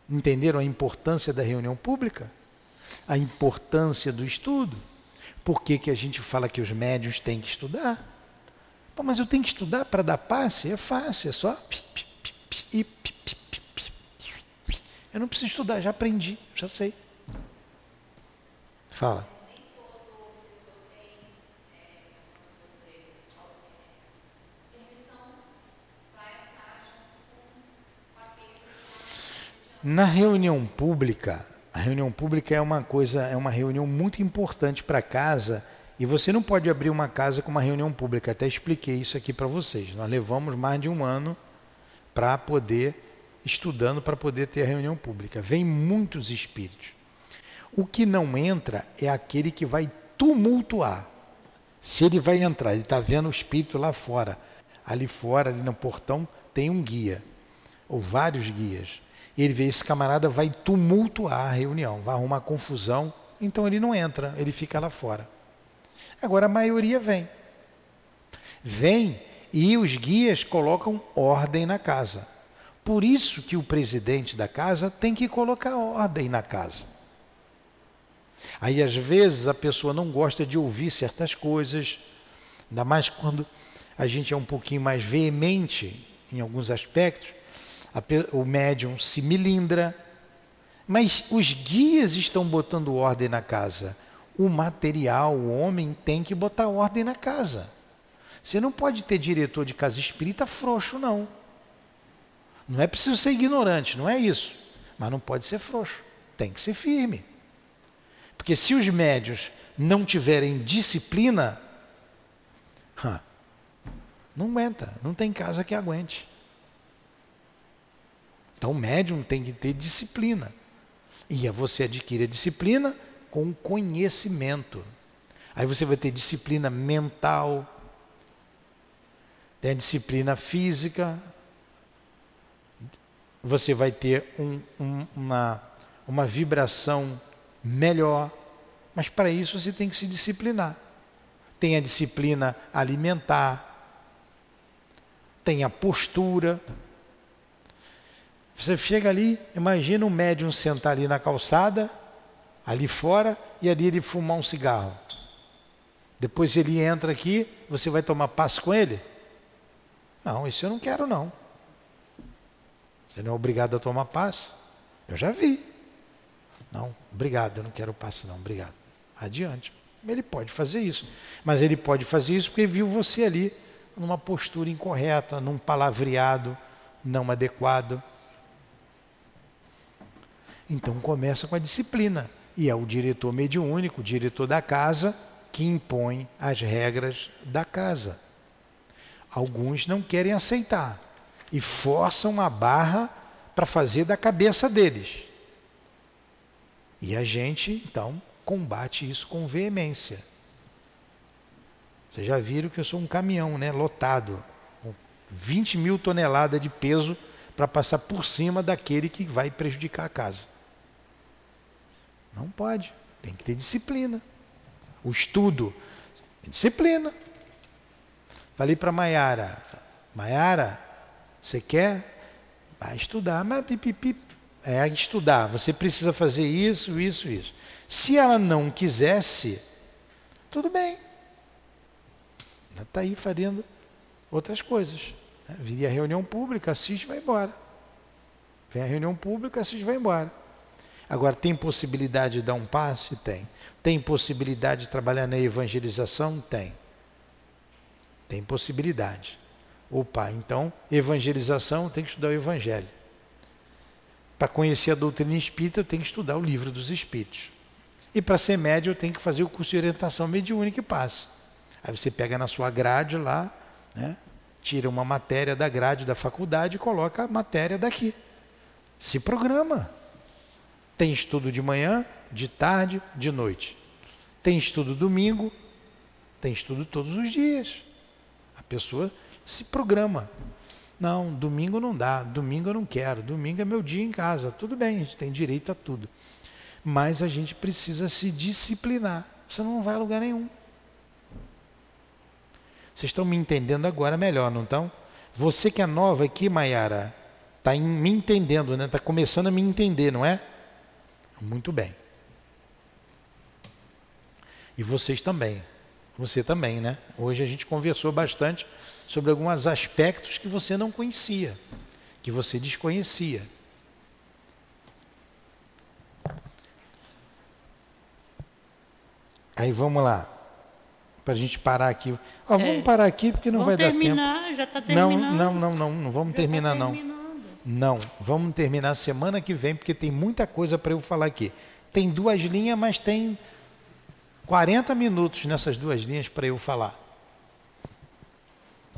Entenderam a importância da reunião pública? A importância do estudo? Por que, que a gente fala que os médios têm que estudar? Pô, mas eu tenho que estudar para dar passe? É fácil, é só. Eu não preciso estudar, já aprendi, já sei. Fala. Na reunião pública, a reunião pública é uma coisa, é uma reunião muito importante para casa E você não pode abrir uma casa com uma reunião pública. Até expliquei isso aqui para vocês. Nós levamos mais de um ano para poder, estudando para poder ter a reunião pública. Vem muitos espíritos. O que não entra é aquele que vai tumultuar. Se ele vai entrar, ele está vendo o espírito lá fora. Ali fora, ali no portão, tem um guia, ou vários guias. Ele vê esse camarada vai tumultuar a reunião, vai arrumar confusão, então ele não entra, ele fica lá fora. Agora a maioria vem. Vem e os guias colocam ordem na casa. Por isso que o presidente da casa tem que colocar ordem na casa. Aí às vezes a pessoa não gosta de ouvir certas coisas, ainda mais quando a gente é um pouquinho mais veemente em alguns aspectos, o médium se milindra, mas os guias estão botando ordem na casa o material, o homem tem que botar ordem na casa. Você não pode ter diretor de casa espírita frouxo, não. Não é preciso ser ignorante, não é isso. Mas não pode ser frouxo. Tem que ser firme. Porque se os médios não tiverem disciplina, não aguenta, não tem casa que aguente. Então o médium tem que ter disciplina. E você adquire a disciplina com conhecimento. Aí você vai ter disciplina mental, tem a disciplina física, você vai ter um, um, uma, uma vibração melhor, mas para isso você tem que se disciplinar. Tem a disciplina alimentar, tem a postura. Você chega ali, imagina um médium sentar ali na calçada, ali fora e ali ele fumar um cigarro. Depois ele entra aqui, você vai tomar passe com ele? Não, isso eu não quero não. Você não é obrigado a tomar passe? Eu já vi. Não, obrigado, eu não quero passe não, obrigado. Adiante. Ele pode fazer isso. Mas ele pode fazer isso porque viu você ali numa postura incorreta, num palavreado não adequado. Então começa com a disciplina. E é o diretor mediúnico, o diretor da casa, que impõe as regras da casa. Alguns não querem aceitar e forçam a barra para fazer da cabeça deles. E a gente, então, combate isso com veemência. Vocês já viram que eu sou um caminhão, né, lotado, com 20 mil toneladas de peso para passar por cima daquele que vai prejudicar a casa. Não pode. Tem que ter disciplina. O estudo, disciplina. Falei para Maiara, Maiara, você quer? Vai estudar, mas pipipi, é estudar. Você precisa fazer isso, isso, isso. Se ela não quisesse, tudo bem. Ela está aí fazendo outras coisas. Né? Viria a reunião pública, assiste e vai embora. Vem a reunião pública, assiste e vai embora. Agora, tem possibilidade de dar um passe? Tem. Tem possibilidade de trabalhar na evangelização? Tem. Tem possibilidade. Opa, então, evangelização tem que estudar o Evangelho. Para conhecer a doutrina espírita, tem que estudar o livro dos Espíritos. E para ser médio, tem que fazer o curso de orientação mediúnica e passa. Aí você pega na sua grade lá, né, tira uma matéria da grade da faculdade e coloca a matéria daqui. Se programa. Tem estudo de manhã, de tarde, de noite. Tem estudo domingo, tem estudo todos os dias. A pessoa se programa. Não, domingo não dá, domingo eu não quero, domingo é meu dia em casa. Tudo bem, a gente tem direito a tudo. Mas a gente precisa se disciplinar, senão não vai a lugar nenhum. Vocês estão me entendendo agora melhor, não estão? Você que é nova aqui, Maiara, está me entendendo, né? Está começando a me entender, não é? Muito bem. E vocês também. Você também, né? Hoje a gente conversou bastante sobre alguns aspectos que você não conhecia, que você desconhecia. Aí vamos lá, para a gente parar aqui. Ó, vamos é. parar aqui porque não vai terminar, dar tempo. Já está terminando. Não, não, não, não, não vamos já tá terminar tá não. Não, vamos terminar semana que vem, porque tem muita coisa para eu falar aqui. Tem duas linhas, mas tem 40 minutos nessas duas linhas para eu falar.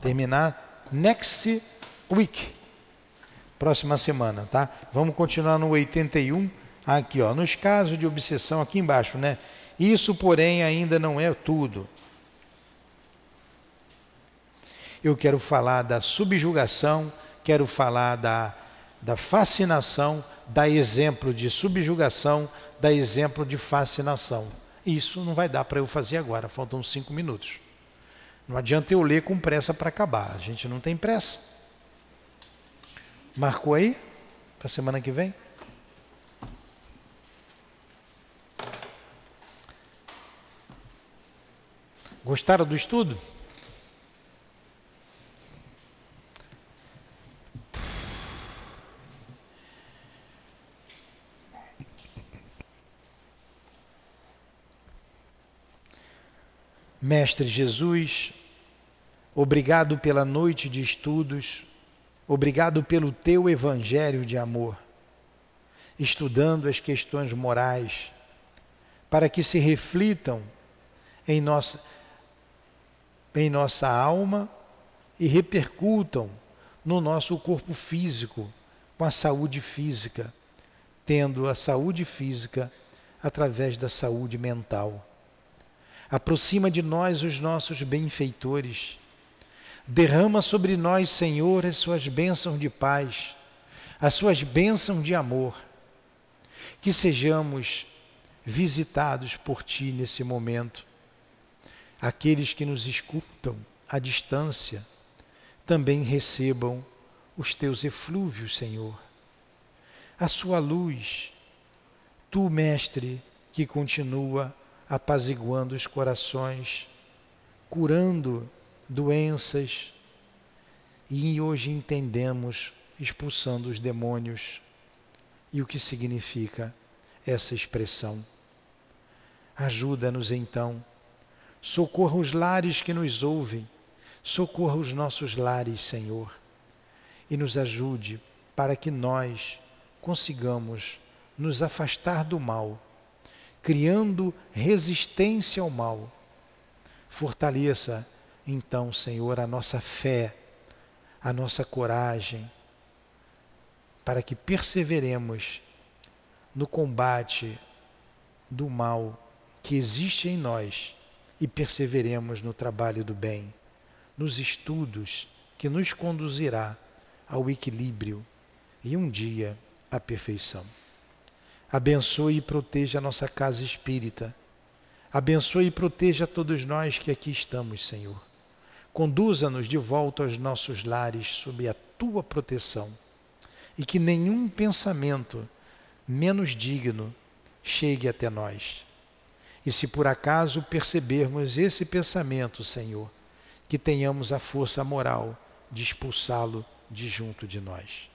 Terminar next week. Próxima semana, tá? Vamos continuar no 81 aqui, ó, nos casos de obsessão aqui embaixo, né? Isso, porém, ainda não é tudo. Eu quero falar da subjugação, quero falar da, da fascinação, dar exemplo de subjugação, dar exemplo de fascinação. Isso não vai dar para eu fazer agora, faltam cinco minutos. Não adianta eu ler com pressa para acabar, a gente não tem pressa. Marcou aí? Para semana que vem? Gostaram do estudo? Mestre Jesus, obrigado pela noite de estudos, obrigado pelo teu evangelho de amor, estudando as questões morais, para que se reflitam em nossa, em nossa alma e repercutam no nosso corpo físico, com a saúde física, tendo a saúde física através da saúde mental. Aproxima de nós os nossos benfeitores. Derrama sobre nós, Senhor, as suas bênçãos de paz, as suas bênçãos de amor. Que sejamos visitados por Ti nesse momento. Aqueles que nos escutam à distância também recebam os Teus eflúvios, Senhor. A Sua luz, Tu, Mestre, que continua apaziguando os corações, curando doenças. E hoje entendemos expulsando os demônios e o que significa essa expressão. Ajuda-nos então, socorra os lares que nos ouvem, socorra os nossos lares, Senhor, e nos ajude para que nós consigamos nos afastar do mal criando resistência ao mal. Fortaleça, então, Senhor, a nossa fé, a nossa coragem, para que perseveremos no combate do mal que existe em nós e perseveremos no trabalho do bem, nos estudos que nos conduzirá ao equilíbrio e um dia à perfeição. Abençoe e proteja a nossa casa espírita. Abençoe e proteja todos nós que aqui estamos, Senhor. Conduza-nos de volta aos nossos lares sob a tua proteção e que nenhum pensamento menos digno chegue até nós. E se por acaso percebermos esse pensamento, Senhor, que tenhamos a força moral de expulsá-lo de junto de nós.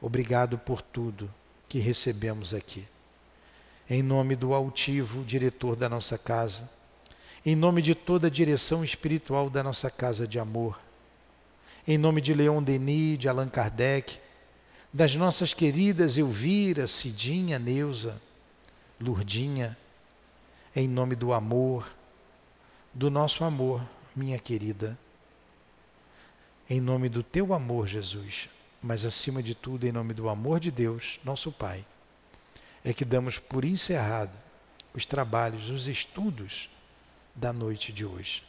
Obrigado por tudo que recebemos aqui. Em nome do altivo diretor da nossa casa, em nome de toda a direção espiritual da nossa casa de amor, em nome de Leon Denis, de Allan Kardec, das nossas queridas Elvira, Cidinha, Neuza, Lurdinha, em nome do amor, do nosso amor, minha querida, em nome do teu amor, Jesus, mas acima de tudo, em nome do amor de Deus, nosso Pai, é que damos por encerrado os trabalhos, os estudos da noite de hoje.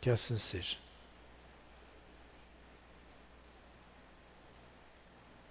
Que assim seja.